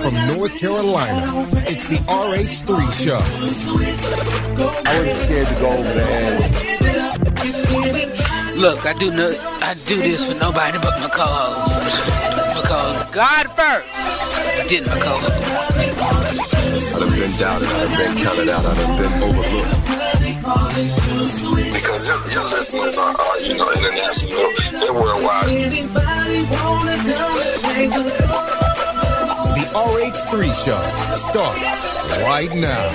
from North Carolina. It's the RH3 Show. I wasn't scared to go over there. Look, I do no, I do this for nobody but my co-host. Because God first, then my co-host. I've been doubted, I've been counted out, I've been overlooked. Because your, your listeners are, are, you know, international, they're worldwide. The RH3 Show starts right now.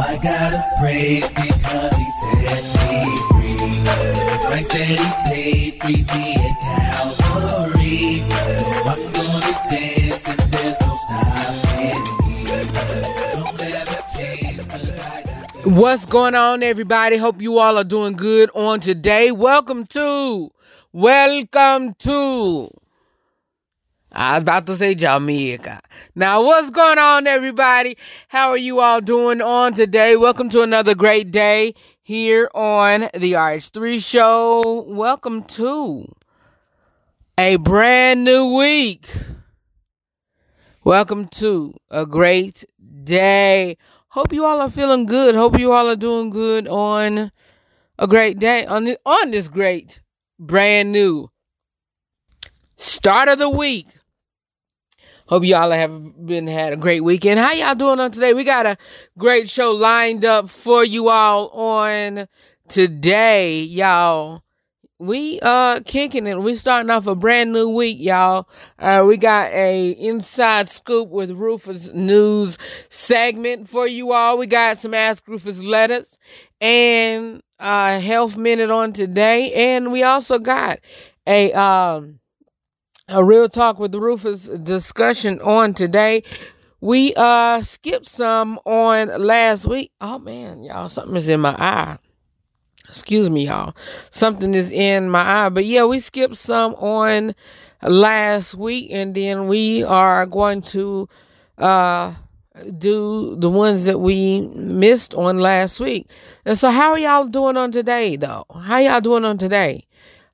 I gotta praise because he set me free. The price that he paid, free me at Calvary. I'm gonna dance and there's no stopping me. Don't ever change 'cause I got What's going on, everybody? Hope you all are doing good on today. Welcome to, welcome to. I was about to say Jamaica. Now, what's going on, everybody? How are you all doing on today? Welcome to another great day here on the RH3 show. Welcome to a brand new week. Welcome to a great day. Hope you all are feeling good. Hope you all are doing good on a great day on this, on this great brand new start of the week. Hope y'all have been had a great weekend. How y'all doing on today? We got a great show lined up for you all on today, y'all. We uh kicking it. We starting off a brand new week, y'all. Uh we got a inside scoop with Rufus news segment for you all. We got some Ask Rufus letters and uh health minute on today. And we also got a um a real talk with Rufus discussion on today. We uh skipped some on last week. Oh man, y'all, something is in my eye. Excuse me, y'all. Something is in my eye. But yeah, we skipped some on last week, and then we are going to uh do the ones that we missed on last week. And so how are y'all doing on today though? How y'all doing on today?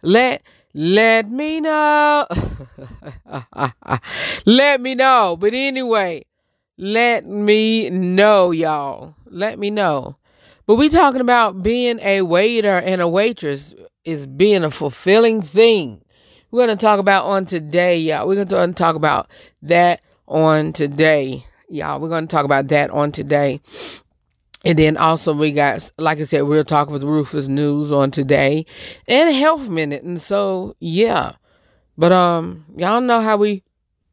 Let let me know. let me know. But anyway, let me know, y'all. Let me know. But we talking about being a waiter and a waitress is being a fulfilling thing. We're gonna talk about on today, y'all. We're gonna talk about that on today, y'all. We're gonna talk about that on today. And then also we got, like I said, we're talking with Rufus News on today and Health Minute. And so, yeah. But um, y'all know how we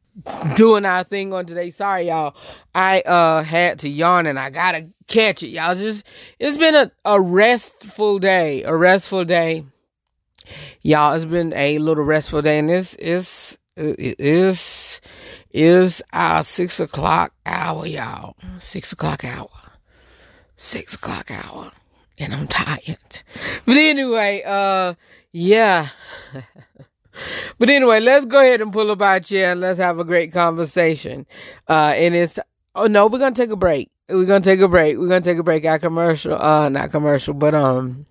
doing our thing on today. Sorry, y'all. I uh had to yawn and I gotta catch it, y'all. Just it's been a, a restful day. A restful day. Y'all, it's been a little restful day, and this is it is is our six o'clock hour, y'all. Six o'clock hour six o'clock hour and I'm tired. But anyway, uh, yeah. but anyway, let's go ahead and pull up our chair and let's have a great conversation. Uh, and it's, oh no, we're going to take a break. We're going to take a break. We're going to take a break. Our commercial, uh, not commercial, but, um,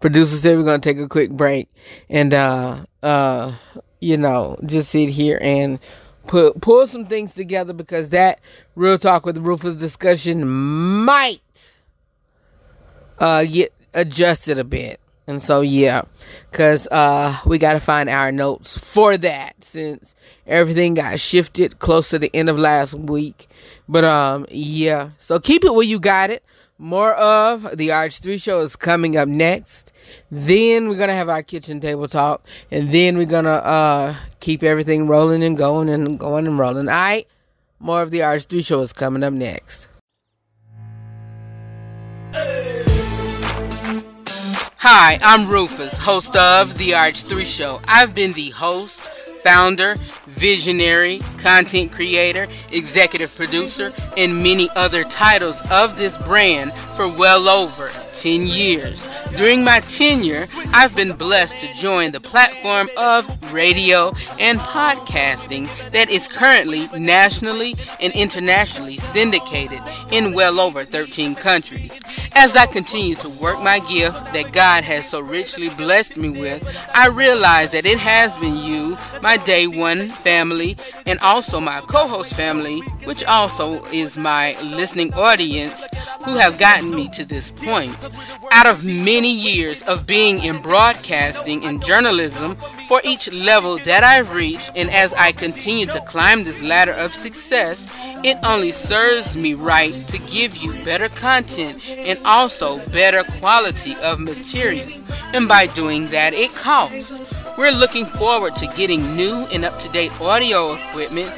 producer said we're going to take a quick break and, uh, uh, you know, just sit here and put pull some things together because that real talk with Rufus discussion might uh get adjusted a bit. And so yeah, cuz uh we got to find our notes for that since everything got shifted close to the end of last week. But um yeah, so keep it where you got it. More of the RH3 show is coming up next. Then we're gonna have our kitchen table talk, and then we're gonna uh keep everything rolling and going and going and rolling. All right, more of the RH3 show is coming up next. Hi, I'm Rufus, host of the RH3 show. I've been the host, founder, visionary, content creator, executive producer, and many other titles of this brand for well over 10 years. During my tenure, I've been blessed to join the platform of radio and podcasting that is currently nationally and internationally syndicated in well over 13 countries. As I continue to work my gift that God has so richly blessed me with, I realize that it has been you my day one family, and also my co host family, which also is my listening audience who have gotten me to this point. Out of many years of being in broadcasting and journalism, for each level that I've reached, and as I continue to climb this ladder of success, it only serves me right to give you better content and also better quality of material. And by doing that, it costs. We're looking forward to getting new and up to date audio equipment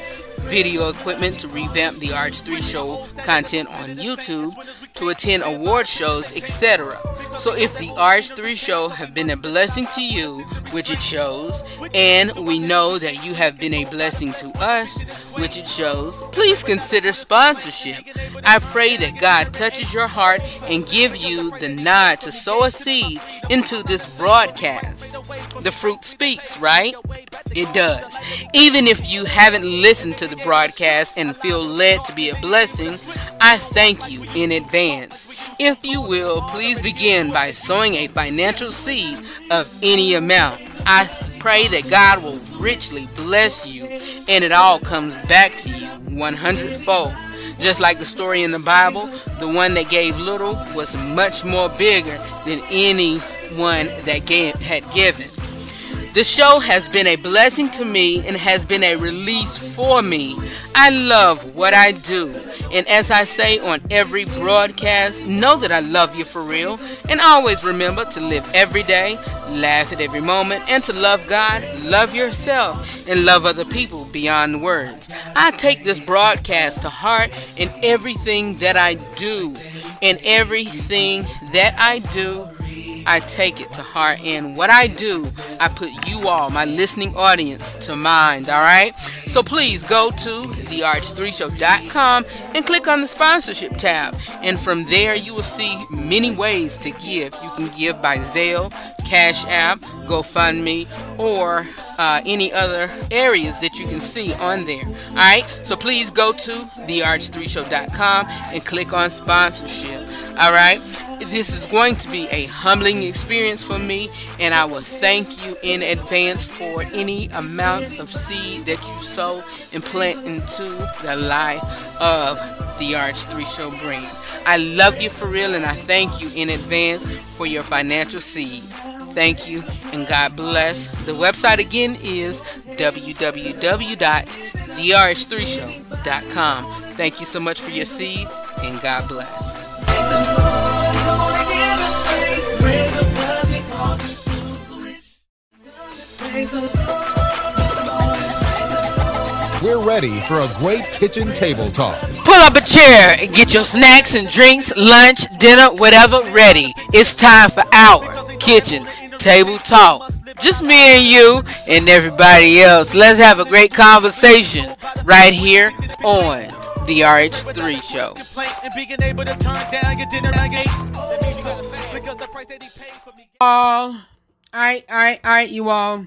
video equipment to revamp the RH3 show content on YouTube, to attend award shows, etc. So if the RH3 show have been a blessing to you, which it shows, and we know that you have been a blessing to us, which it shows, please consider sponsorship. I pray that God touches your heart and give you the nod to sow a seed into this broadcast. The fruit speaks, right? It does. Even if you haven't listened to the broadcast and feel led to be a blessing, I thank you in advance. If you will, please begin by sowing a financial seed of any amount. I pray that God will richly bless you and it all comes back to you 100 fold. Just like the story in the Bible, the one that gave little was much more bigger than anyone that gave, had given. The show has been a blessing to me and has been a release for me. I love what I do. And as I say on every broadcast, know that I love you for real. And always remember to live every day, laugh at every moment, and to love God, love yourself, and love other people beyond words. I take this broadcast to heart in everything that I do. In everything that I do, I take it to heart. And what I do, I put you all, my listening audience, to mind. All right? So please go to therh3show.com and click on the sponsorship tab. And from there, you will see many ways to give. You can give by Zelle, Cash App, GoFundMe, or uh, any other areas that you can see on there. All right, so please go to therh3show.com and click on sponsorship. All right, this is going to be a humbling experience for me, and I will thank you in advance for any amount of seed that you sow and plant into the life of the RH3 Show brand. I love you for real, and I thank you in advance for your financial seed. Thank you and God bless. The website again is www.therh3show.com. Thank you so much for your seed and God bless. We're ready for a great kitchen table talk. Pull up a chair and get your snacks and drinks, lunch, dinner, whatever ready. It's time for our kitchen table talk. Just me and you and everybody else. Let's have a great conversation right here on the RH3 show. All right, all right, all right, you all.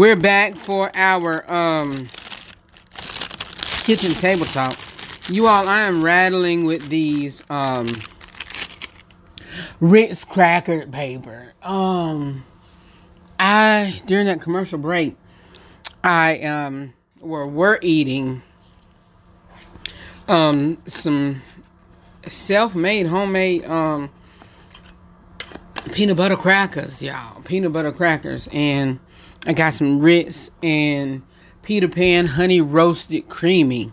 We're back for our um kitchen tabletop. You all, I am rattling with these um Ritz cracker paper. Um, I during that commercial break, I um were were eating um some self-made homemade um peanut butter crackers, y'all. Peanut butter crackers and I got some Ritz and Peter Pan honey roasted creamy.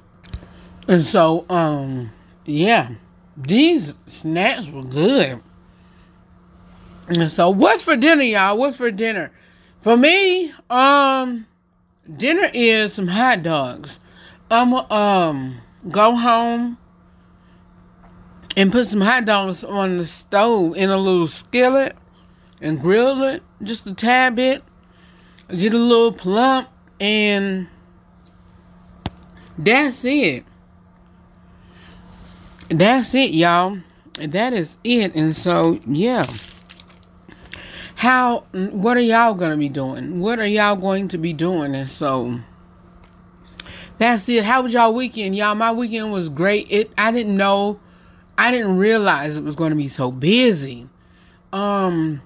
And so um yeah, these snacks were good. And so what's for dinner, y'all? What's for dinner? For me, um, dinner is some hot dogs. I'm um go home and put some hot dogs on the stove in a little skillet and grill it just a tad bit. Get a little plump and that's it. That's it, y'all. That is it. And so, yeah how what are y'all going to be doing what are y'all going to be doing and so that's it how was y'all weekend y'all my weekend was great it i didn't know i didn't realize it was going to be so busy um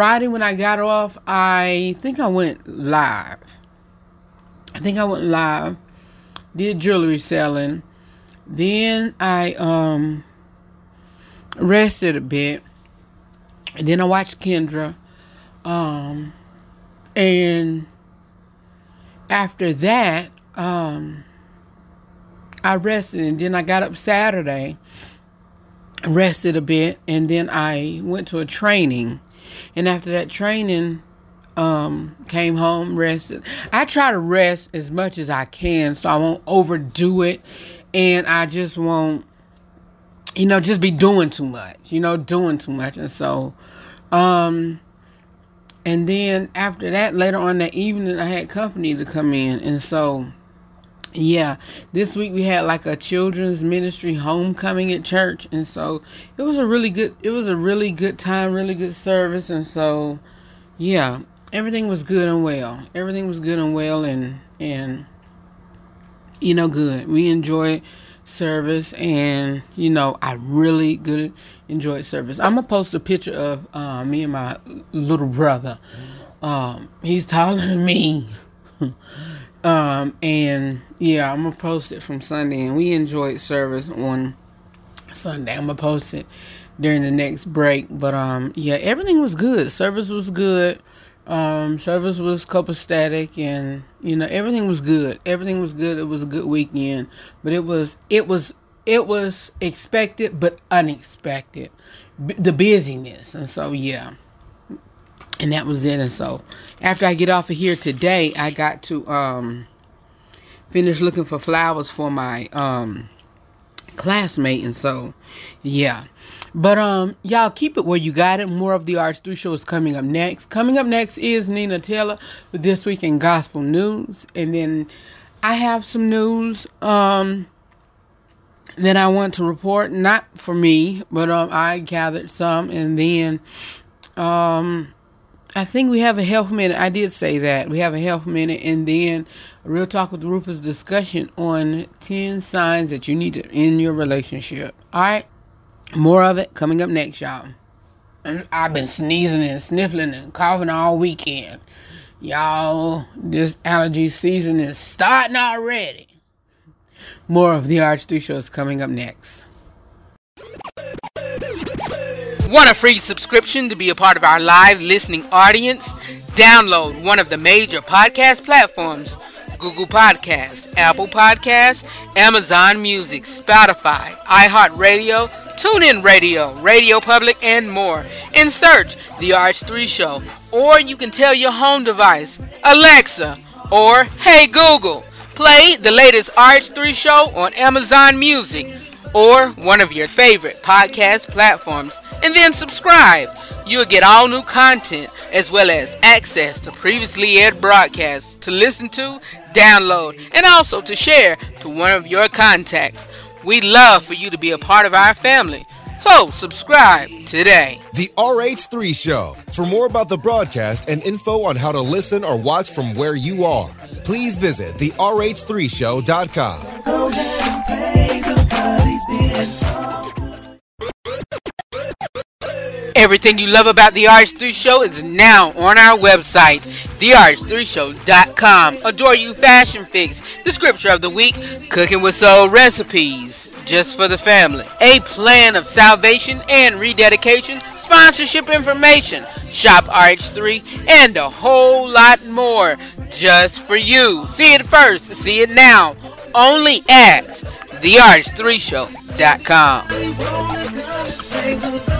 Friday when I got off, I think I went live. I think I went live, did jewelry selling. Then I um rested a bit. And then I watched Kendra. Um and after that, um I rested and then I got up Saturday, rested a bit, and then I went to a training. And after that training, um, came home, rested. I try to rest as much as I can so I won't overdo it and I just won't you know, just be doing too much, you know, doing too much. And so, um, and then after that, later on that evening, I had company to come in. And so, yeah, this week we had like a children's ministry homecoming at church. And so it was a really good, it was a really good time, really good service. And so, yeah, everything was good and well. Everything was good and well and, and, you know, good. We enjoyed service and you know i really good enjoyed service i'm gonna post a picture of uh, me and my little brother um, he's taller than me um, and yeah i'm gonna post it from sunday and we enjoyed service on sunday i'm gonna post it during the next break but um yeah everything was good service was good um, service was copacetic and you know everything was good. Everything was good. It was a good weekend, but it was it was it was expected but unexpected. B- the busyness and so yeah, and that was it. And so after I get off of here today, I got to um finish looking for flowers for my um classmate, and so yeah. But um, y'all keep it where you got it. More of the RH3 show is coming up next. Coming up next is Nina Taylor with this week in gospel news, and then I have some news um that I want to report. Not for me, but um, I gathered some, and then um. I think we have a health minute. I did say that. We have a health minute and then a real talk with Rufus discussion on 10 signs that you need to end your relationship. All right. More of it coming up next, y'all. I've been sneezing and sniffling and coughing all weekend. Y'all, this allergy season is starting already. More of the RH3 show is coming up next. Want a free subscription to be a part of our live listening audience? Download one of the major podcast platforms Google Podcast, Apple Podcast, Amazon Music, Spotify, iHeartRadio, TuneIn Radio, Radio Public, and more. And search The RH3 Show. Or you can tell your home device, Alexa, or Hey Google, play the latest RH3 Show on Amazon Music or one of your favorite podcast platforms, and then subscribe. You'll get all new content as well as access to previously aired broadcasts to listen to, download, and also to share to one of your contacts. We'd love for you to be a part of our family. So, subscribe today. The RH3 Show. For more about the broadcast and info on how to listen or watch from where you are, please visit the RH3Show.com. Everything you love about the RH3 Show is now on our website, therh3show.com. Adore You Fashion Fix, the scripture of the week, cooking with soul recipes, just for the family, a plan of salvation and rededication, sponsorship information, shop RH3, and a whole lot more just for you. See it first, see it now, only at therh3show.com.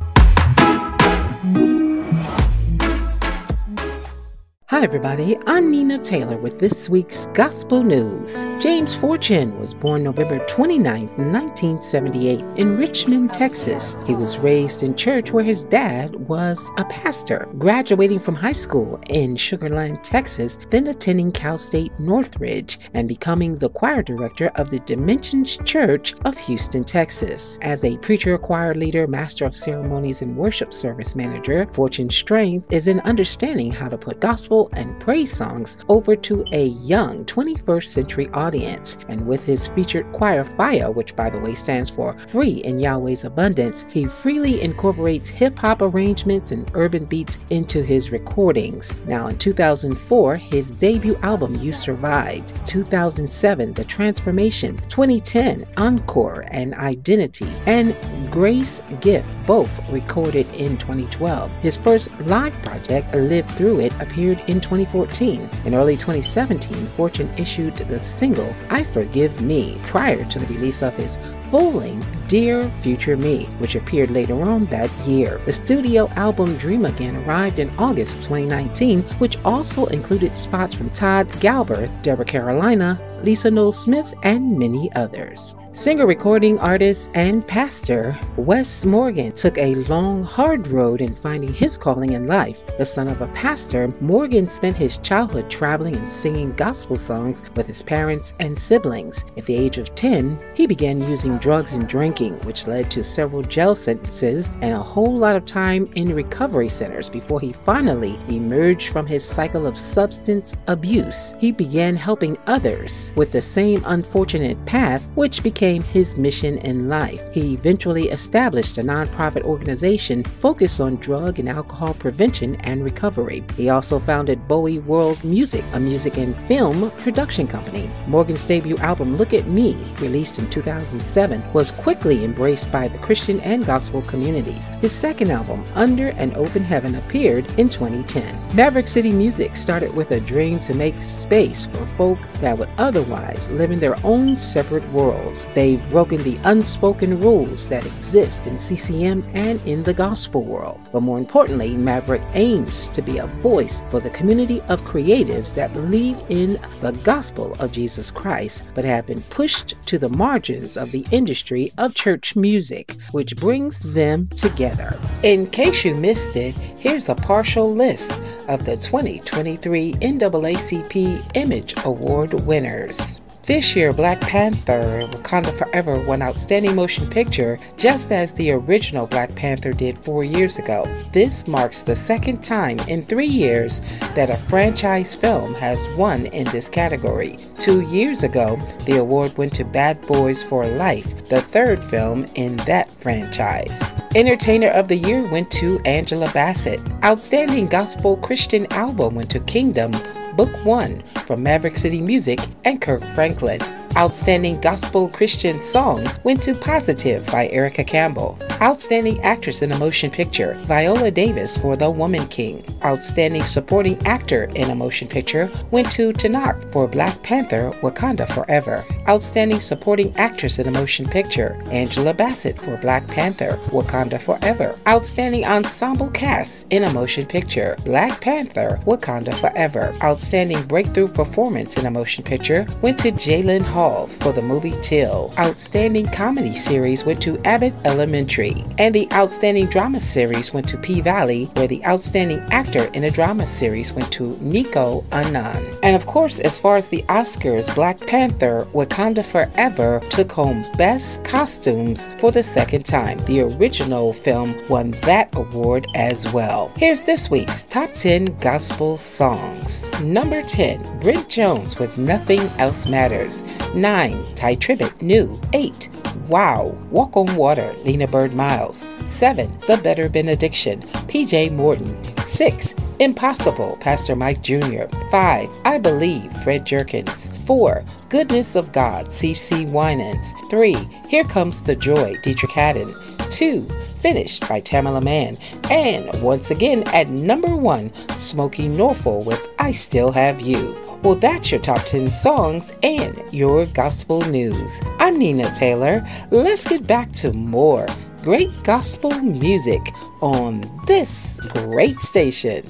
Hi, everybody. I'm Nina Taylor with this week's Gospel News. James Fortune was born November 29, 1978, in Richmond, Texas. He was raised in church where his dad was a pastor, graduating from high school in Sugar Land, Texas, then attending Cal State Northridge and becoming the choir director of the Dimensions Church of Houston, Texas. As a preacher, choir leader, master of ceremonies, and worship service manager, Fortune's strength is in understanding how to put gospel and praise songs over to a young 21st century audience. And with his featured choir Fire, which by the way stands for Free in Yahweh's Abundance, he freely incorporates hip hop arrangements and urban beats into his recordings. Now, in 2004, his debut album You Survived, 2007, The Transformation, 2010, Encore and Identity, and Grace Gift, both recorded in 2012. His first live project, Live Through It, appeared in 2014. In early 2017, Fortune issued the single I Forgive Me prior to the release of his full length Dear Future Me, which appeared later on that year. The studio album Dream Again arrived in August of 2019, which also included spots from Todd Galberth, Deborah Carolina, Lisa Noel Smith, and many others. Singer, recording artist, and pastor Wes Morgan took a long, hard road in finding his calling in life. The son of a pastor, Morgan spent his childhood traveling and singing gospel songs with his parents and siblings. At the age of 10, he began using drugs and drinking, which led to several jail sentences and a whole lot of time in recovery centers before he finally emerged from his cycle of substance abuse. He began helping others with the same unfortunate path, which became became his mission in life. He eventually established a nonprofit organization focused on drug and alcohol prevention and recovery. He also founded Bowie World Music, a music and film production company. Morgan's debut album, Look at Me, released in 2007, was quickly embraced by the Christian and gospel communities. His second album, Under an Open Heaven, appeared in 2010. Maverick City Music started with a dream to make space for folk that would otherwise live in their own separate worlds. They've broken the unspoken rules that exist in CCM and in the gospel world. But more importantly, Maverick aims to be a voice for the community of creatives that believe in the gospel of Jesus Christ, but have been pushed to the margins of the industry of church music, which brings them together. In case you missed it, here's a partial list of the 2023 NAACP Image Award winners. This year, Black Panther and Wakanda Forever won Outstanding Motion Picture just as the original Black Panther did four years ago. This marks the second time in three years that a franchise film has won in this category. Two years ago, the award went to Bad Boys for Life, the third film in that franchise. Entertainer of the Year went to Angela Bassett. Outstanding Gospel Christian Album went to Kingdom Book 1 from Maverick City Music and Kirk Franklin. Outstanding Gospel Christian Song went to Positive by Erica Campbell. Outstanding Actress in a Motion Picture, Viola Davis for The Woman King. Outstanding Supporting Actor in a Motion Picture went to Tenoch for Black Panther Wakanda Forever. Outstanding Supporting Actress in a Motion Picture, Angela Bassett for Black Panther Wakanda Forever. Outstanding Ensemble Cast in a Motion Picture, Black Panther Wakanda Forever. Outstanding Breakthrough Performance in a Motion Picture went to Jalyn Hall for the movie Till. Outstanding Comedy Series went to Abbott Elementary. And the Outstanding Drama Series went to P Valley, where the Outstanding Actor in a Drama Series went to Nicco Annan. And of course, as far as the Oscars, Black Panther Wakanda Forever took home Best Costumes for the second time. The original film won that award as well. Here's this week's Top 10 Gospel Songs. Number 10, Brent Jones with Nothing Else Matters. 9. Tye Tribbett, New. 8. Wow, Walk on Water, Lena Byrd Miles. 7. The Better Benediction, PJ Morton. 6. Impossible, Pastor Mike Jr. 5. I Believe, Fred Jerkins. 4. Goodness of God, CeCe Winans. 3. Here Comes the Joy, Deitrick Haddon. 2. Finished by Tamela Mann. And once again at number 1, Smokie Norful with I Still Have You. Well, that's your top 10 songs and your gospel news. I'm Nina Taylor. Let's get back to more great gospel music on this great station.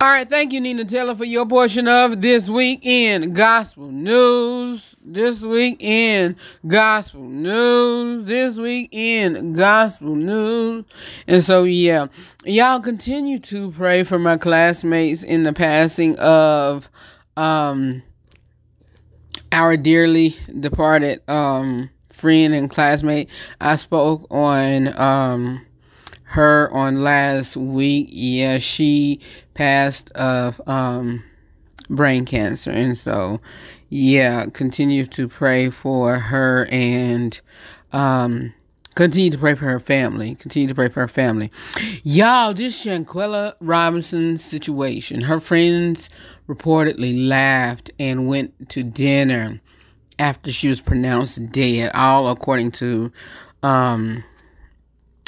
All right, thank you, Nina Taylor, for your portion of this week in gospel news. This week in gospel news. This week in gospel news. And so, yeah, y'all continue to pray for my classmates in the passing of um our dearly departed um friend and classmate. I spoke on um her on last week. Yeah, she passed of um brain cancer and so yeah, continue to pray for her and um continue to pray for her family. Continue to pray for her family. Y'all, this Shanquella Robinson situation. Her friends reportedly laughed and went to dinner after she was pronounced dead, all according to um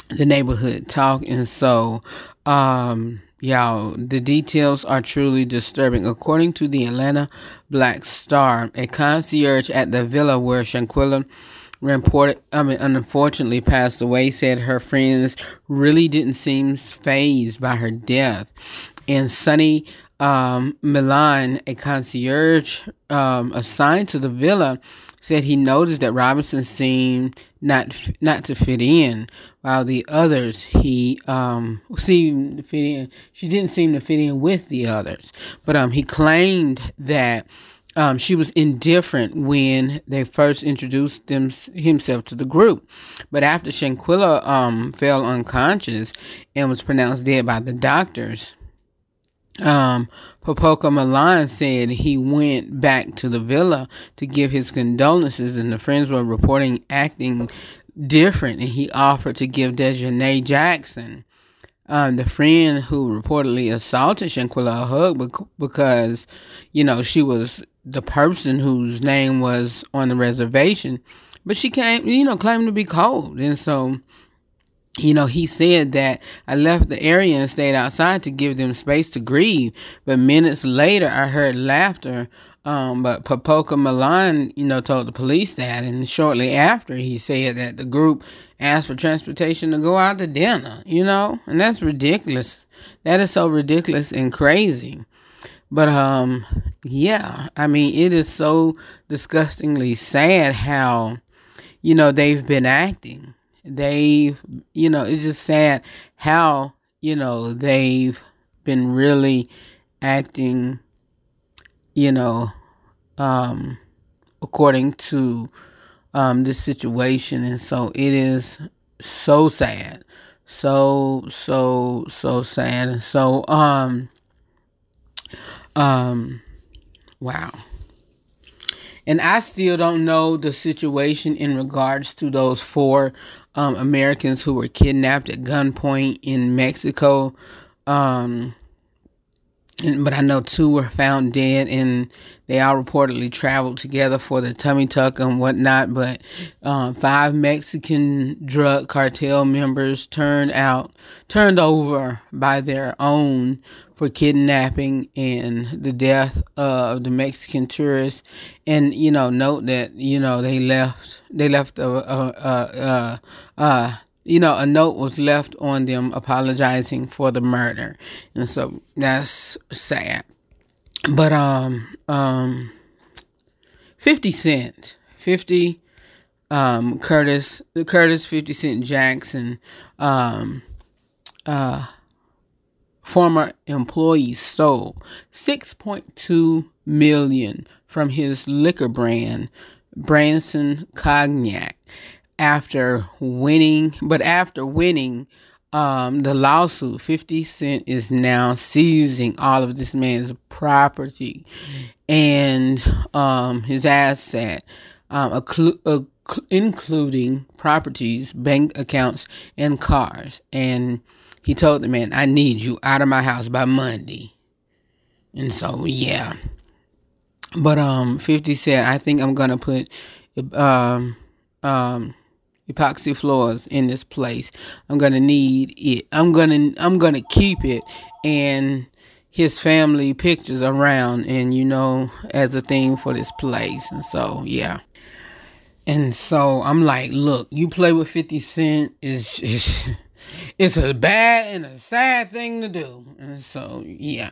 the neighborhood talk. And so, um, y'all, the details are truly disturbing. According to the Atlanta Black Star, a concierge at the villa where Shanquella reported, I mean, unfortunately passed away, said her friends really didn't seem phased by her death. And Sonny um, Milan, a concierge um, assigned to the villa, said he noticed that Robinson seemed not not to fit in, while the others he um, seemed to fit in. She didn't seem to fit in with the others, but um, he claimed that um, she was indifferent when they first introduced them, himself to the group. But after Shanquella um, fell unconscious and was pronounced dead by the doctors, um, Popoca Milan said he went back to the villa to give his condolences, and the friends were reporting acting different, and he offered to give Daejhanae Jackson, um, the friend who reportedly assaulted Shanquella, a hug because, you know, she was the person whose name was on the reservation, but she came, you know, claimed to be cold, and so you know, he said that I left the area and stayed outside to give them space to grieve. But minutes later, I heard laughter. Um, but Popoca Milan, you know, told the police that. And shortly after, he said that the group asked for transportation to go out to dinner, you know, and that's ridiculous. That is so ridiculous and crazy. But, um, yeah, I mean, it is so disgustingly sad how, you know, they've been acting. They've you know it's just sad how you know they've been really acting you know um according to um this situation. And so it is so sad. So so so sad. And so um um wow and I still don't know the situation in regards to those four um, Americans who were kidnapped at gunpoint in Mexico. Um, but I know two were found dead, and they all reportedly traveled together for the tummy tuck and whatnot. But uh, five Mexican drug cartel members turned out, turned over by their own for kidnapping and the death of the Mexican tourists. And you know, note that you know they left, they left a, a, a, a you know, a note was left on them apologizing for the murder. And so that's sad. But um um 50 Cent, 50 um Curtis the Curtis 50 Cent Jackson um uh former employee stole 6.2 million from his liquor brand Branson Cognac after winning, but after winning um, the lawsuit, 50 Cent is now seizing all of this man's property and um, his asset, um, including properties, bank accounts, and cars. And he told the man, I need you out of my house by Monday. And so, yeah. But um, 50 said, I think I'm going to put um, um, epoxy floors in this place. I'm gonna need it. I'm gonna I'm gonna keep it and his family pictures around and you know as a thing for this place. And so yeah. And so I'm like, look, you play with 50 Cent is it's a bad and a sad thing to do. And so, yeah.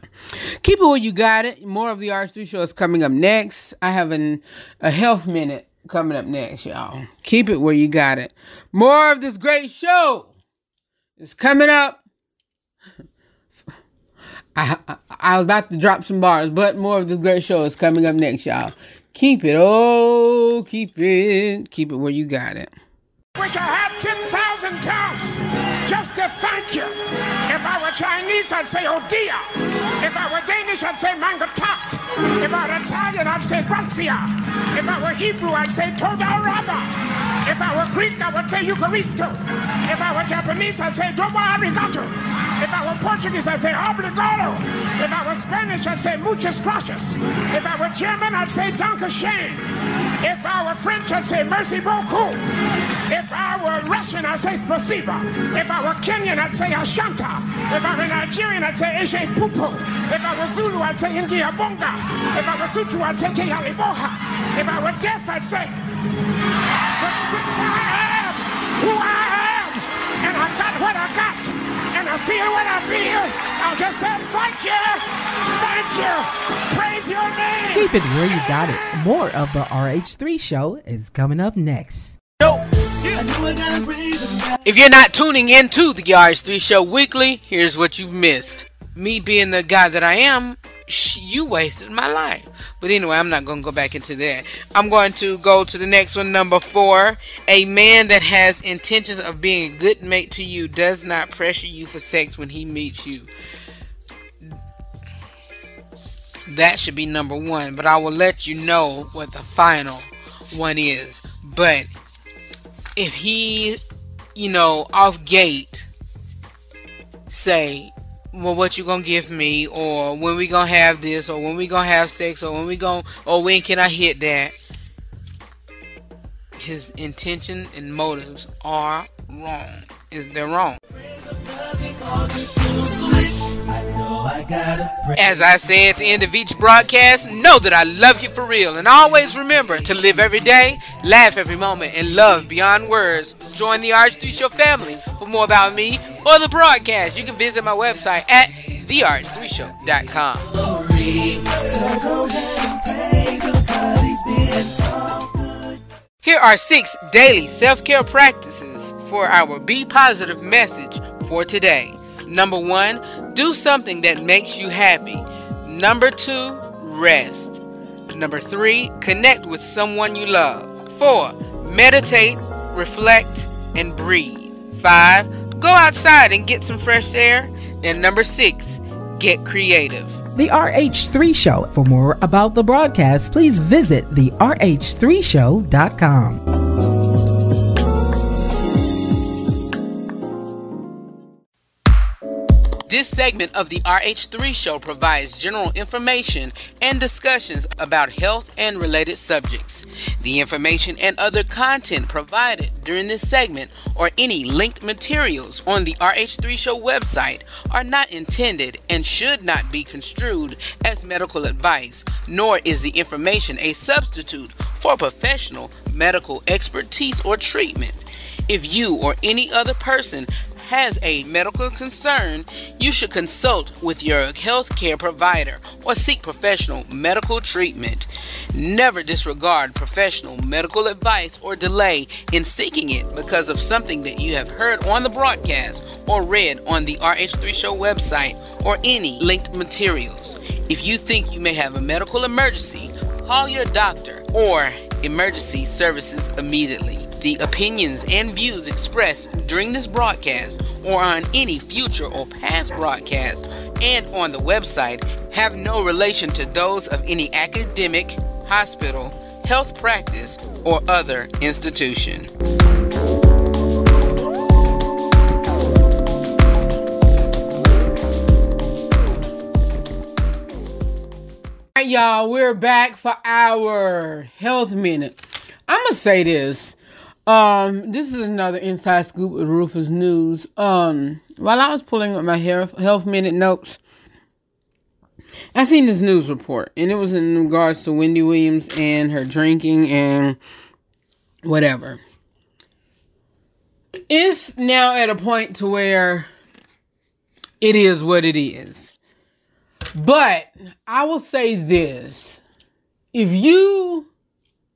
Keep it where you got it. More of the R3 show is coming up next. I have an, a health minute coming up next, y'all. Keep it where you got it. More of this great show is coming up. I, I, I was about to drop some bars, but more of this great show is coming up next, y'all. Keep it, oh, keep it, keep it where you got it. Wish I had 10,000 tongues just to thank you. If I were Chinese, I'd say oh dear. If I were Danish, I'd say mangatat. If I were Italian, I'd say grazia. If I were Hebrew, I'd say toda raba. If I were Greek, I would say Eucharisto. If I were Japanese, I'd say domo arigato. If I were Portuguese, I'd say obrigado. If I were Spanish, I'd say muchas gracias. If I were German, I'd say danke schön. If I were French, I'd say merci beaucoup. If I were Russian, I'd say spasiba. If I were Kenyan, I'd say ashanta. If I were Nigerian, I'd say eshe pupu. If I were Zulu, I'd say ingiyabonga. If I were Sutu, I'd say keali boha. If I were deaf, I'd say. But since I am who I am, and I got what I got, I feel what I feel, I'll just say thank you, thank you, praise your name. Keep it where you got it. More of the RH3 show is coming up next. If you're not tuning into the RH3 show weekly, here's what you've missed. Me being the guy that I am, sh- you wasted my life. But anyway, I'm not going to go back into that. I'm going to go to the next one, number four. A man that has intentions of being a good mate to you does not pressure you for sex when he meets you. That should be number one, but I will let you know what the final one is. But if he, you know, off gate, say, well, what you gonna give me, or when we gonna have this, or when we gonna have sex, or when we gonna, or when can I hit that? His intention and motives are wrong. Is they're wrong. As I say at the end of each broadcast, know that I love you for real, and always remember to live every day, laugh every moment, and love beyond words. Join the RH3 Show family. For more about me or the broadcast, you can visit my website at therh3show.com. Here are six daily self care practices for our Be Positive message for today. Number one, do something that makes you happy. Number two, rest. Number three, connect with someone you love. Four, meditate, reflect, and breathe. Five, go outside and get some fresh air. And number six, get creative. The RH3 Show. For more about the broadcast, please visit therh3show.com. This segment of the RH3 show provides general information and discussions about health and related subjects. The information and other content provided during this segment or any linked materials on the RH3 show website are not intended and should not be construed as medical advice, nor is the information a substitute for professional medical expertise or treatment. If you or any other person has a medical concern, you should consult with your healthcare provider or seek professional medical treatment. Never disregard professional medical advice or delay in seeking it because of something that you have heard on the broadcast or read on the RH3 Show website or any linked materials. If you think you may have a medical emergency, call your doctor or emergency services immediately. The opinions and views expressed during this broadcast or on any future or past broadcast and on the website have no relation to those of any academic, hospital, health practice, or other institution. Right, y'all, we're back for our health minute. I'm gonna say this. Um, this is another inside scoop with Rufus News. Um, while I was pulling up my health minute notes, I seen this news report, and it was in regards to Wendy Williams and her drinking and whatever. it's now at a point to where it is what it is. But I will say this. If you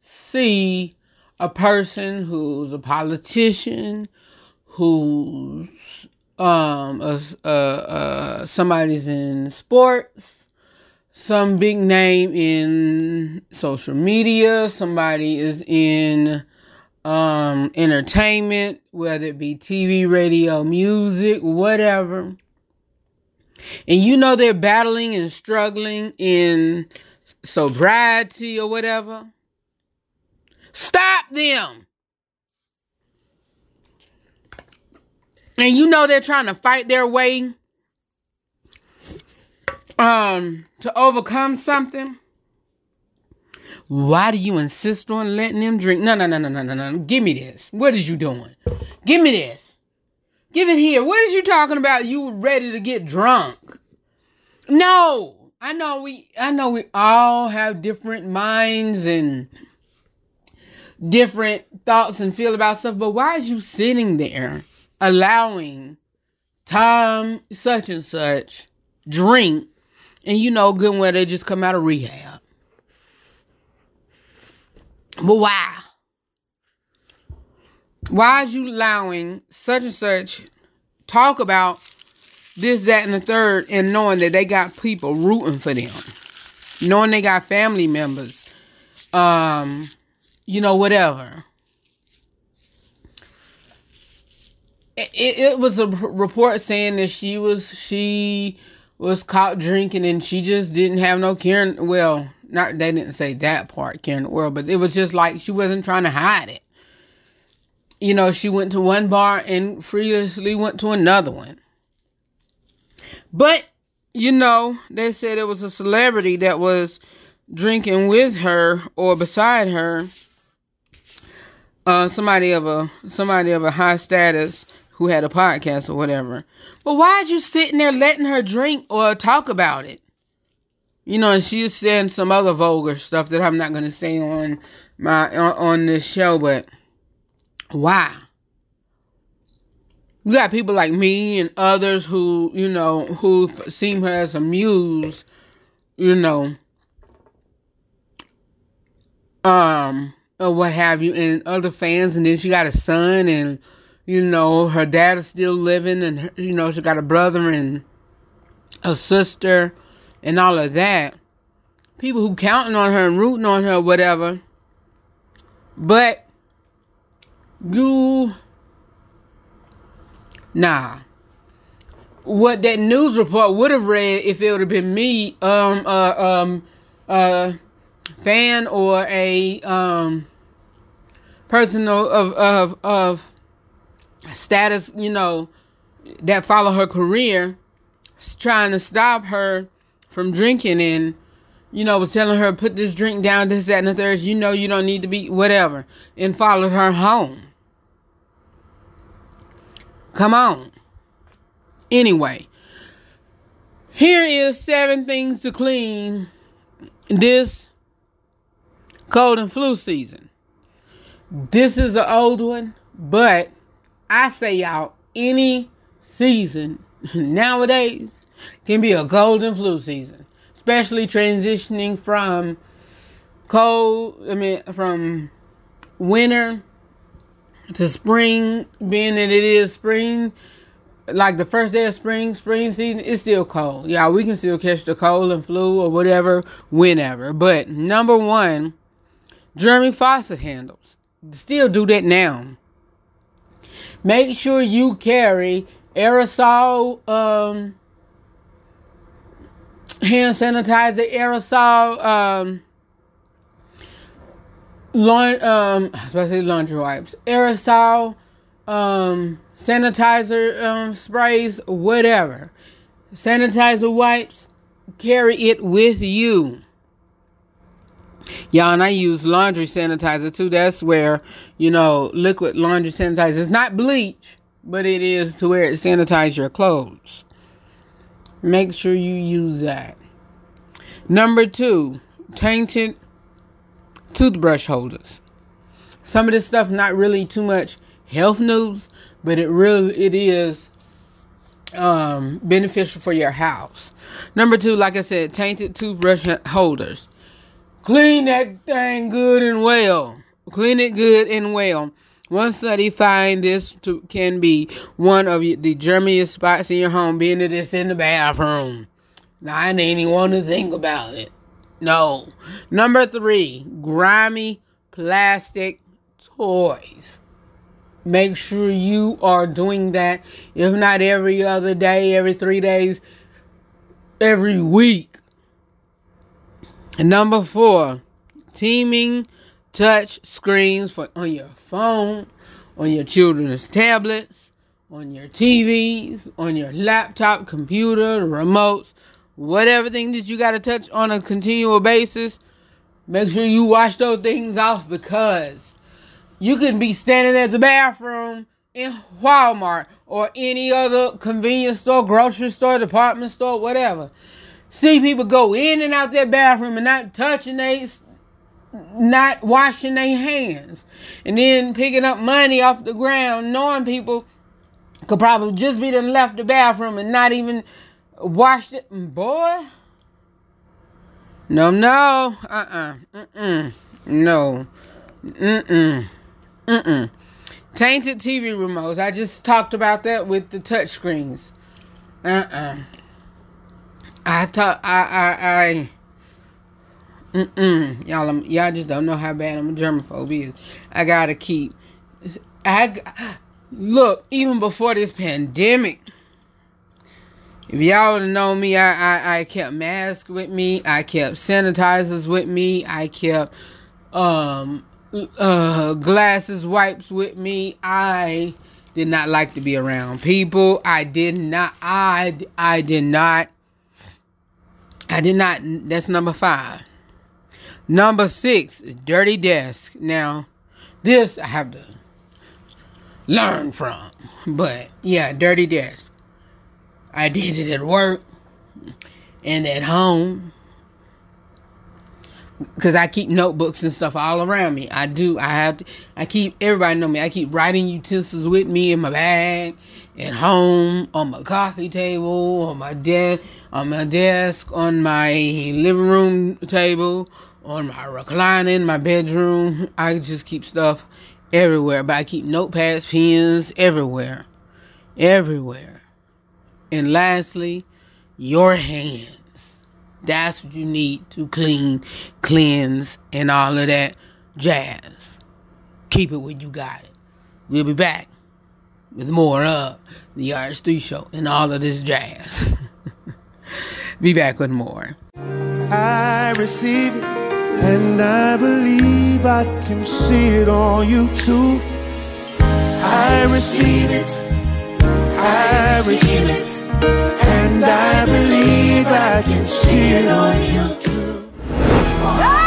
see a person who's a politician, who's um somebody's in sports, some big name in social media, somebody is in um entertainment, whether it be TV, radio, music, whatever. And you know they're battling and struggling in sobriety or whatever. Stop them. And you know they're trying to fight their way um to overcome something. Why do you insist on letting them drink? No, no, no, no, no, no, no. Give me this. What is you doing? Give me this. Give it here. What is you talking about? You ready to get drunk? No. I know we I know we all have different minds and different thoughts and feel about stuff, but why is you sitting there allowing Tom such and such drink and you know good well they just come out of rehab? But why? Why is you allowing such and such talk about this, that, and the third, and knowing that they got people rooting for them, knowing they got family members, um, you know, whatever. It, it, it was a report saying that she was she was caught drinking and she just didn't have no care. Well, not they didn't say that part, caring the world, but it was just like she wasn't trying to hide it. You know, she went to one bar and freely went to another one. But, you know, they said it was a celebrity that was drinking with her or beside her. Uh, somebody of a somebody of a high status who had a podcast or whatever. But why is you sitting there letting her drink or talk about it? You know, and she's saying some other vulgar stuff that I'm not going to say on my on, on this show, but why? You got people like me and others who, you know, who seem her as a muse, you know, um, or what have you, and other fans, and then she got a son, and you know, her dad is still living, and you know, she got a brother and a sister, and all of that. People who counting on her and rooting on her, whatever. But you Nah. What that news report would have read if it would have been me, um, uh, um, uh, fan or a um person of of of status, you know, that follow her career, trying to stop her from drinking and you know, was telling her put this drink down, this, that, and the third. You know, you don't need to be whatever, and followed her home. Come on. Anyway, here is seven things to clean this cold and flu season. This is an old one, but I say y'all, any season nowadays can be a cold and flu season, especially transitioning from cold, I mean, from winter to spring, being that it is spring, like the first day of spring, spring season, it's still cold. Yeah, we can still catch the cold and flu or whatever, whenever. But number one, Jeremy faucet handles. Still do that now. Make sure you carry aerosol um, hand sanitizer, aerosol um, laundry, um, especially laundry wipes, aerosol, um, sanitizer um, sprays, whatever. Sanitizer wipes, carry it with you. Y'all, and I use laundry sanitizer too. That's where, you know, liquid laundry sanitizer. It's not bleach, but it is to where it sanitizes your clothes. Make sure you use that. Number two, tainted toothbrush holders. Some of this stuff not really too much health news, but it really it is um, beneficial for your house. Number two, like I said, tainted toothbrush holders. Clean that thing good and well. Clean it good and well. One study find this to, can be one of the germiest spots in your home, being that it's in the bathroom. Now, I didn't even want to think about it. No. Number three, grimy plastic toys. Make sure you are doing that, if not every other day, every three days, every week. And number four, teeming touch screens for on your phone, on your children's tablets, on your TVs, on your laptop, computer, remotes, whatever thing that you got to touch on a continual basis. Make sure you wash those things off because you can be standing at the bathroom in Walmart or any other convenience store, grocery store, department store, whatever. See people go in and out their bathroom and not touching they not washing their hands. And then picking up money off the ground, knowing people could probably just be done left the bathroom and not even washed it. Mm, boy. No, no. Uh-uh. Mm-mm. No. Mm-mm. Mm-mm. Tainted TV remotes. I just talked about that with the touch screens. Uh-uh. I thought I I I Mm-mm. Y'all, I'm, y'all just don't know how bad I'm a germaphobe is. I gotta keep. I look even before this pandemic. If y'all would have known me, I, I I kept masks with me. I kept sanitizers with me. I kept um uh glasses wipes with me. I did not like to be around people. I did not. I I did not. I did not. That's number five. Number six, dirty desk. Now, this I have to learn from. But yeah, dirty desk. I did it at work and at home. Cause I keep notebooks and stuff all around me. I do. I have. To, I keep everybody know me. I keep writing utensils with me in my bag, at home, on my coffee table, on my desk, on my desk, on my living room table, on my recliner in my bedroom. I just keep stuff everywhere, but I keep notepads, pens everywhere. Everywhere. And lastly, your hands. That's what you need to clean, cleanse, and all of that jazz. Keep it where you got it. We'll be back with more of the RH3 show and all of this jazz. be back with more. I receive it. And I believe I can see it on you too. I receive it. I receive it. And I believe I can see it on you too.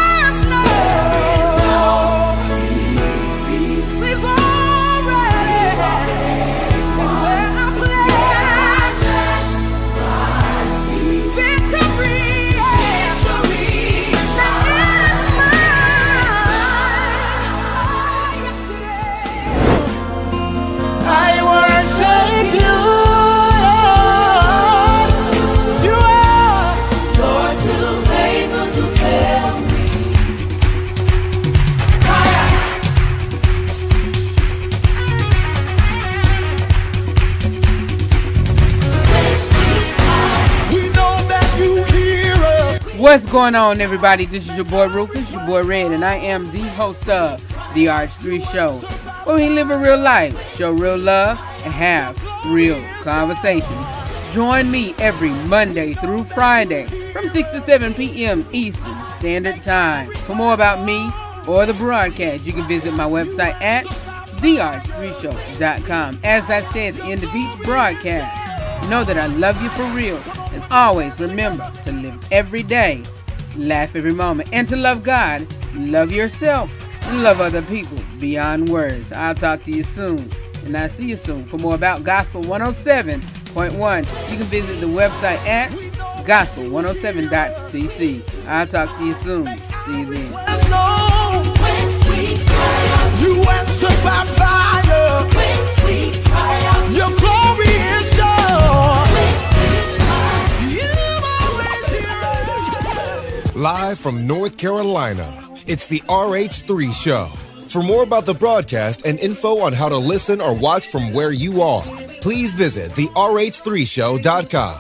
Going on, everybody? This is your boy Rufus, your boy Red, and I am the host of the RH3 Show, where we live a real life, show real love, and have real conversations. Join me every Monday through Friday from 6 to 7 p.m. Eastern Standard Time. For more about me or the broadcast, you can visit my website at therh3show.com. As I said in the end of each broadcast, know that I love you for real, and always remember to live every day, laugh every moment, and to love God, love yourself, and love other people beyond words. I'll talk to you soon, and I'll see you soon. For more about Gospel 107.1, you can visit the website at gospel107.cc. I'll talk to you soon. See you then. Let us know when we cry. You answer by fire. Live from North Carolina, it's the RH3 Show. For more about the broadcast and info on how to listen or watch from where you are, please visit the RH3Show.com.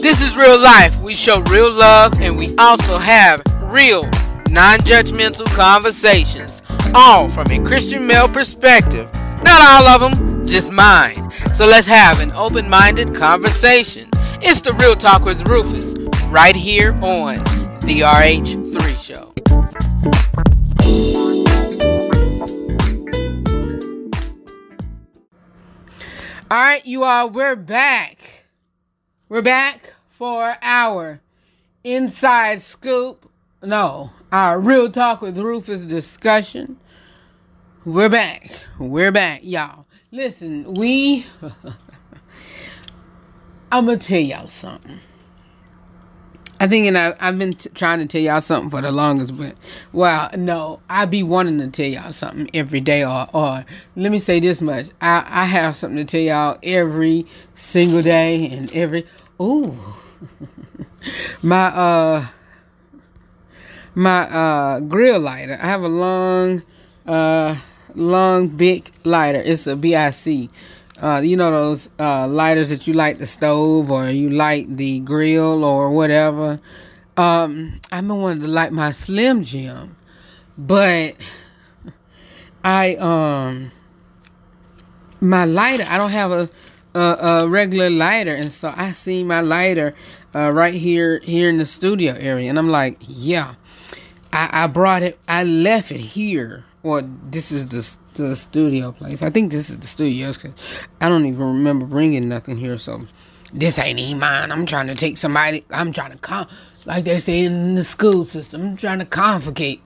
This is real life. We show real love and we also have real, non judgmental conversations, all from a Christian male perspective. Not all of them, just mine. So let's have an open minded conversation. It's the Real Talk with Rufus, right here on the RH3 Show. All right, you all, we're back. We're back for our inside scoop. No, our real talk with Rufus discussion. We're back. We're back, y'all. Listen, we. I'm gonna tell y'all something. I think, and I, I've been t- trying to tell y'all something for the longest, but well, no, I be wanting to tell y'all something every day, or, or let me say this much: I, I have something to tell y'all every single day, and every ooh, my uh, my uh grill lighter. I have a long, uh, long big lighter. It's a BIC. Uh, you know those uh, lighters that you light the stove or you light the grill or whatever. Um, I've been wanting to light my Slim Jim, but I um my lighter. I don't have a a, a regular lighter, and so I see my lighter uh, right here here in the studio area, and I'm like, yeah, I, I brought it. I left it here. Or this is the the studio place. I think this is the studio. Cause I don't even remember bringing nothing here. So this ain't even mine. I'm trying to take somebody. I'm trying to con, like they say in the school system. I'm trying to confiscate,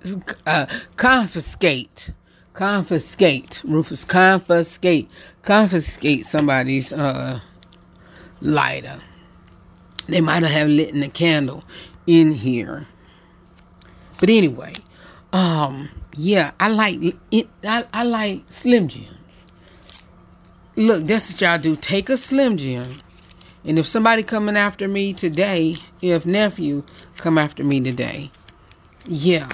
uh, confiscate, confiscate. Rufus, confiscate, confiscate somebody's uh lighter. They might have lit in a candle in here. But anyway, um, yeah, I like it. I, I like Slim Jims. Look, that's what y'all do. Take a Slim Jim, and if somebody coming after me today, if nephew come after me today, yeah,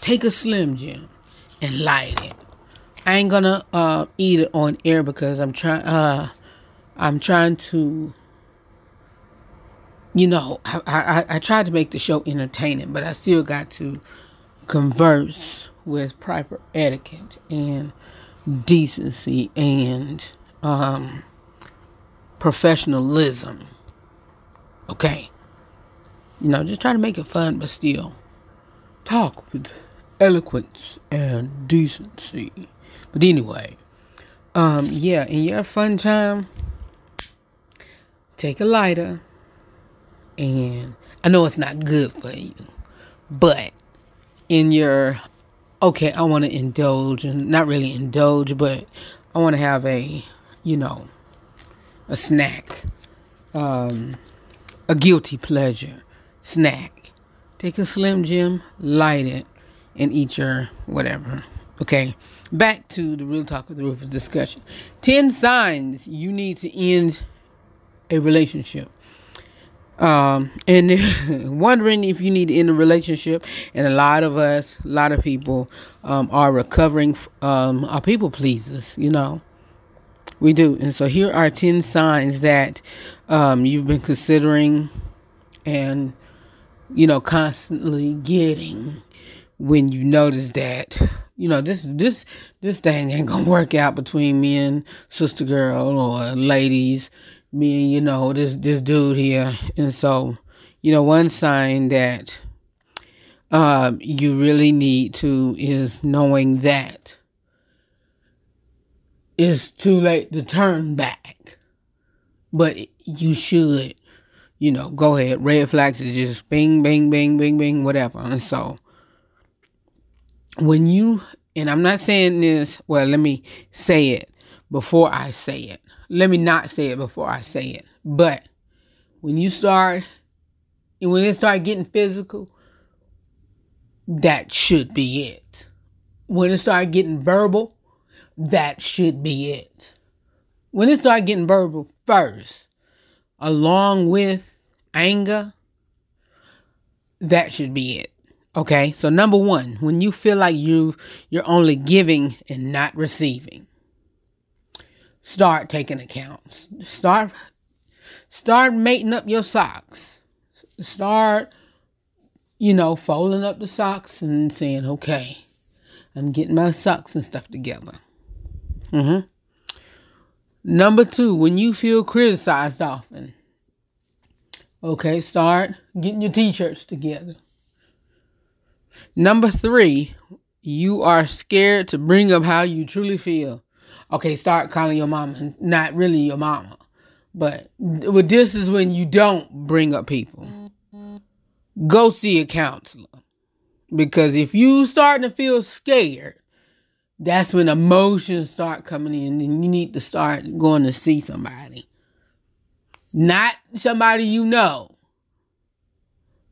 take a Slim Jim and light it. I ain't gonna uh, eat it on air because I'm trying. Uh, I'm trying to. You know, I, I I tried to make the show entertaining, but I still got to converse with proper etiquette and decency and um, professionalism. Okay. You know, just try to make it fun, but still talk with eloquence and decency. But anyway, um, yeah, in your fun time, take a lighter, and I know it's not good for you, but in your okay, I want to indulge and not really indulge, but I want to have a, you know, a snack, um, a guilty pleasure snack. Take a Slim Jim, light it, and eat your whatever. Okay, back to the real talk of the Rufus discussion. Ten signs you need to end a relationship um and wondering if you need to end a relationship and a lot of us a lot of people um are recovering um are people pleasers you know? We do. And so here are 10 signs that um you've been considering and you know constantly getting when you notice that you know this this this thing ain't gonna work out between me and sister girl or ladies me you know this this dude here. And so you know one sign that um you really need to is knowing that it's too late to turn back. But you should you know go ahead. Red flags is just bing bing bing bing bing whatever. And so when you and i'm not saying this well let me say it before i say it let me not say it before I say it. But when you start, and when it start getting physical, that should be it. When it start getting verbal, that should be it. When it start getting verbal first, along with anger, that should be it. Okay? So number 1, when you feel like you you're only giving and not receiving, start taking accounts. Start start mating up your socks. Start you know, folding up the socks and saying, "Okay, I'm getting my socks and stuff together." Mm-hmm. Number 2, when you feel criticized often, Okay, start getting your t shirts together. Number three, you are scared to bring up how you truly feel. Okay, start calling your mama, not really your mama. But but this is when you don't bring up people. Go see a counselor. Because if you starting to feel scared, that's when emotions start coming in and you need to start going to see somebody. Not somebody you know,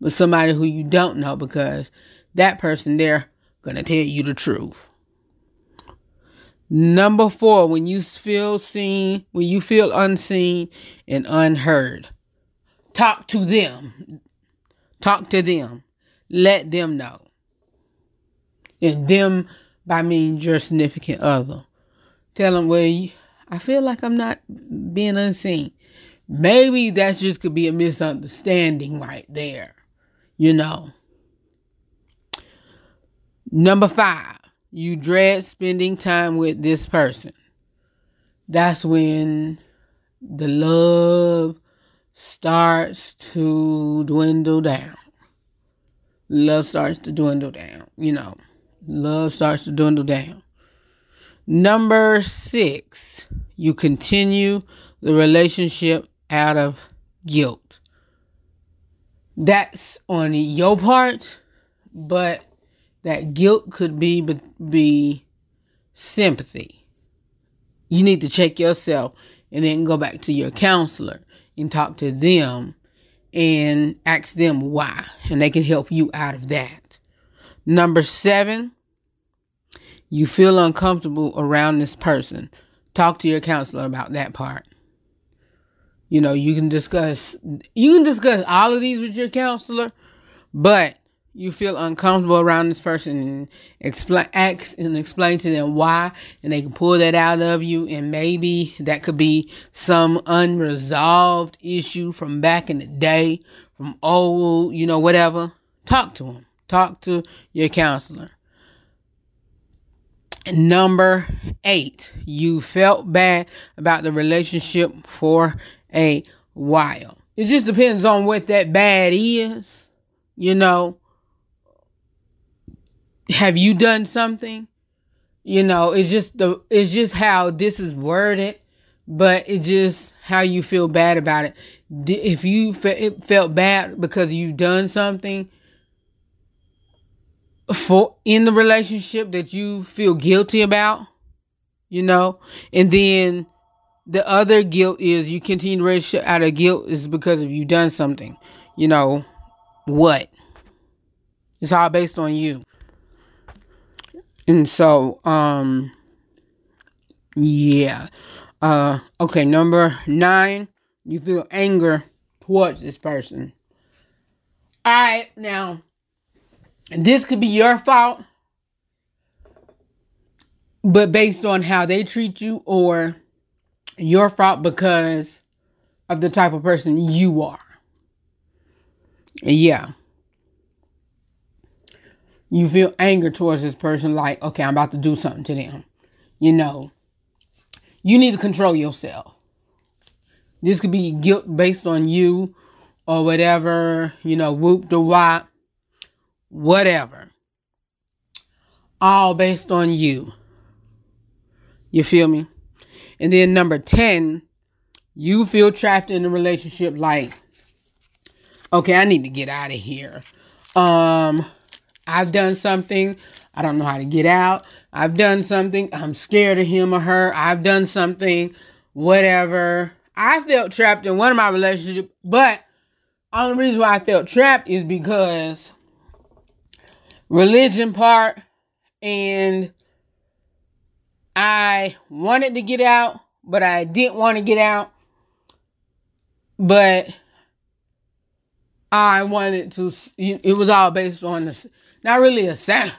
but somebody who you don't know because that person there gonna tell you the truth. Number four, when you feel seen, when you feel unseen and unheard, talk to them. Talk to them. Let them know. And them by means your significant other. Tell them, well, I feel like I'm not being unseen. Maybe that's just could be a misunderstanding right there. You know. Number five, you dread spending time with this person. That's when the love starts to dwindle down. Love starts to dwindle down, you know. Love starts to dwindle down. Number six, you continue the relationship out of guilt. That's on your part, but that guilt could be be sympathy. You need to check yourself and then go back to your counselor and talk to them and ask them why, and they can help you out of that. Number seven, you feel uncomfortable around this person. Talk to your counselor about that part. You know, you can discuss you can discuss all of these with your counselor, but you feel uncomfortable around this person and explain ask and explain to them why and they can pull that out of you and maybe that could be some unresolved issue from back in the day from old you know whatever. Talk to them talk to your counselor. Number eight you felt bad about the relationship for a while. It just depends on what that bad is you know have you done something? You know, it's just the it's just how this is worded, but it's just how you feel bad about it. If you fe- felt bad because you've done something for in the relationship that you feel guilty about, you know, and then the other guilt is you continue to relationship out of guilt is because of you done something, you know, what? It's all based on you. And so, um, yeah. Uh, okay, number nine, you feel anger towards this person. All right, now, this could be your fault, but based on how they treat you, or your fault because of the type of person you are. Yeah you feel anger towards this person, like, okay, I'm about to do something to them. You know, you need to control yourself. This could be guilt based on you or whatever, you know, whoop the wop, whatever. All based on you. You feel me? And then number 10, you feel trapped in a relationship like, okay, I need to get out of here. Um, I've done something. I don't know how to get out. I've done something. I'm scared of him or her. I've done something, whatever. I felt trapped in one of my relationships, but only reason why I felt trapped is because religion part and I wanted to get out, but I didn't want to get out. But I wanted to, it was all based on this, not really a sound.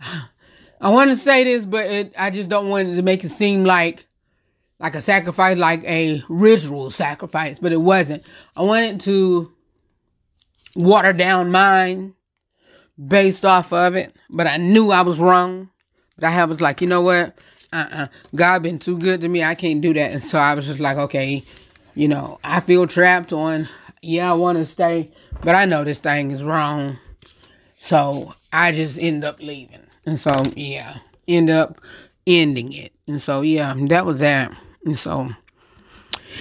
I want to say this, but it, I just don't want to make it seem like like a sacrifice, like a ritual sacrifice, but it wasn't. I wanted to water down mine based off of it, but I knew I was wrong. But I was like, you know what? Uh-uh. God been too good to me. I can't do that. And so I was just like, okay, you know, I feel trapped on, yeah, I want to stay, but I know this thing is wrong. So I just end up leaving. And so, yeah, end up ending it. And so, yeah, that was that. And so,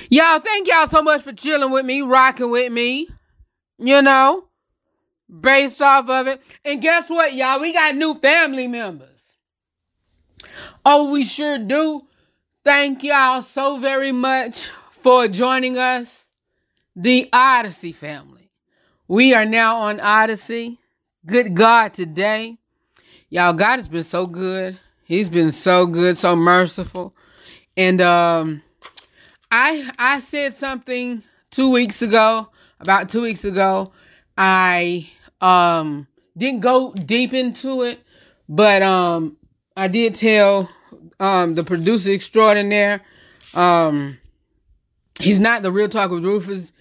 y'all, thank y'all so much for chilling with me, rocking with me, you know, based off of it. And guess what, y'all? We got new family members. Oh, we sure do. Thank y'all so very much for joining us, the Audacy family. We are now on Audacy. Good God, today. Y'all, God has been so good. He's been so good, so merciful. And um I I said something 2 weeks ago, about 2 weeks ago. I um didn't go deep into it, but um I did tell um the producer extraordinaire um he's not the real talk with Rufus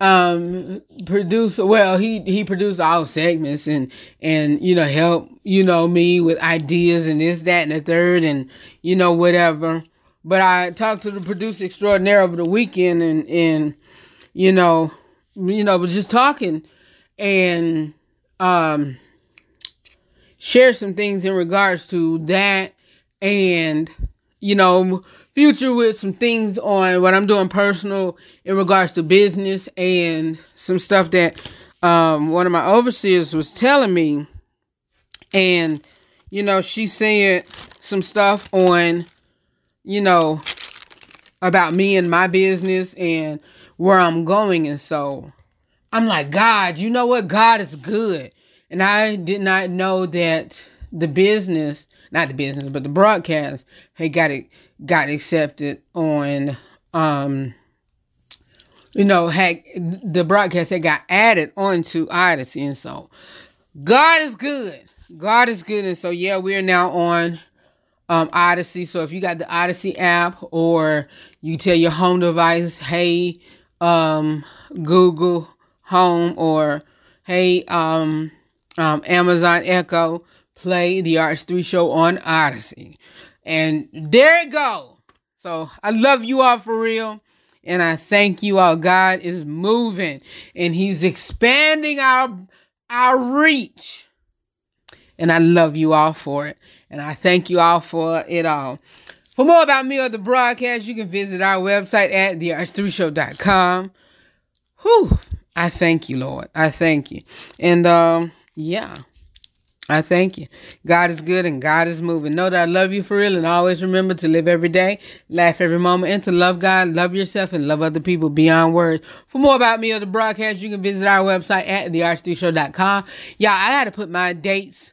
um produce well he he produced all segments and and you know help you know me with ideas and this that and the third and you know whatever. But i talked to the producer extraordinaire over the weekend and and you know you know was just talking and um share some things in regards to that and you know future with some things on what I'm doing personal in regards to business and some stuff that um, one of my overseers was telling me. And, you know, she said some stuff on, you know, about me and my business and where I'm going. And so I'm like, God, you know what? God is good. And I did not know that the business, not the business, but the broadcast had got it got accepted on um you know had the broadcast that got added onto Audacy and so God is good. God is good and so yeah, we're now on um Audacy. So if you got the Audacy app or you tell your home device, hey um Google Home or hey um um Amazon Echo, play the RH3 show on Audacy. And there it go. So I love you all for real. And I thank you all. God is moving and He's expanding our our reach. And I love you all for it. And I thank you all for it all. For more about me or the broadcast, you can visit our website at therh3show.com. Whew. I thank you, Lord. I thank you. And um, yeah. I thank you. God is good and God is moving. Know that I love you for real and always remember to live every day, laugh every moment, and to love God, love yourself, and love other people beyond words. For more about me or the broadcast, you can visit our website at therh3show.com. Yeah, I had to put my dates,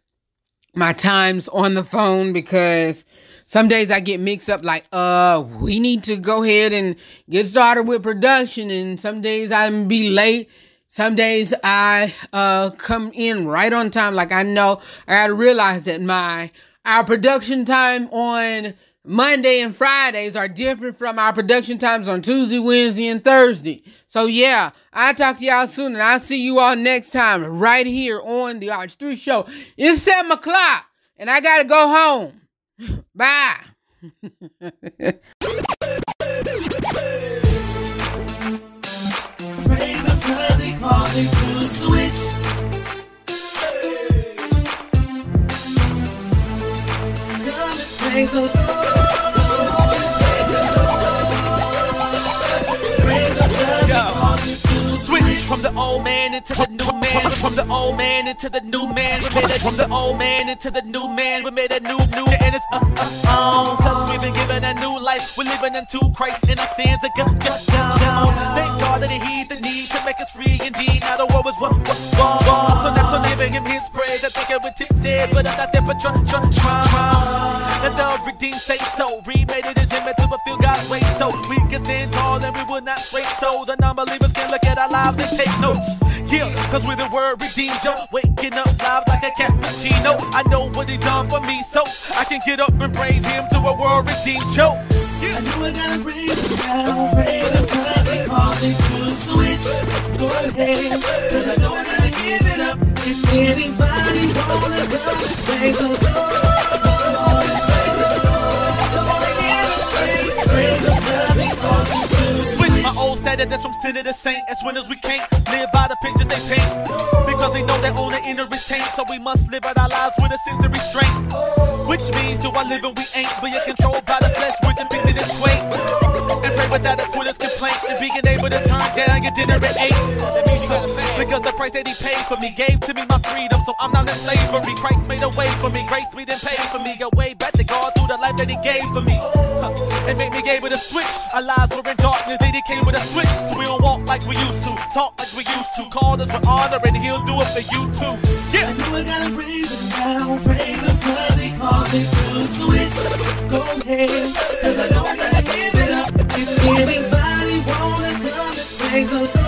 my times on the phone because some days I get mixed up like, uh, we need to go ahead and get started with production, and some days I'm be late some days I uh come in right on time. Like I know I gotta realize that my our production time on Monday and Fridays are different from our production times on Tuesday, Wednesday, and Thursday. So yeah, I'll talk to y'all soon and I'll see you all next time right here on the RH3 show. It's seven o'clock and I gotta go home. Bye. calling to switch. Switch from the old man into the new man. From the old man into the new man. We made it from the old man into the new man. We made a new, new, and it's uh, uh, uh, Cause we've been given a new life. We're living into Christ and our sins are gone. Thank God that He the free indeed. Now the world is what, what, what, what. So so live giving him his praise. I think it was said, but I'm not there for tr- tr- trauma. And the redeemed say so. Remade it as him to fulfill God's way. So we can stand tall and we will not sway. So the non-believers can look at our lives and take notes. Yeah, cause we're the word redeemed, yo. Waking up live like a cappuccino. I know what he done for me, so I can get up and praise him to a world redeemed, yo. I knew I gotta him now, praise him cause he called me to switch. Go ahead, cause I know I gotta give it up. If anybody wanna come and praise the Lord, praise the Lord, Lord, give him praise, praise him cause he called Switch my old status that's from sinner to saint. As winners we can't live by the pictures they paint. Because they know they own the inner is taint. So we must live out our lives with a sense of restraint. Which means do I live and we ain't. But you're controlled by the flesh, turn down your dinner at eight. That means you gotta pay. Because the price that he paid for me gave to me my freedom. So I'm not in slavery. Christ made a way for me. Grace me then paid for me. A way back to God through the life that he gave for me. And made me able to switch. Our lives were in darkness. They came with a switch. So we don't walk like we used to. Talk like we used to. Call us with honor and he'll do it for you too. Yeah. I knew I gotta praise him now, praise him cause he called me to switch. Go ahead, cause I know come and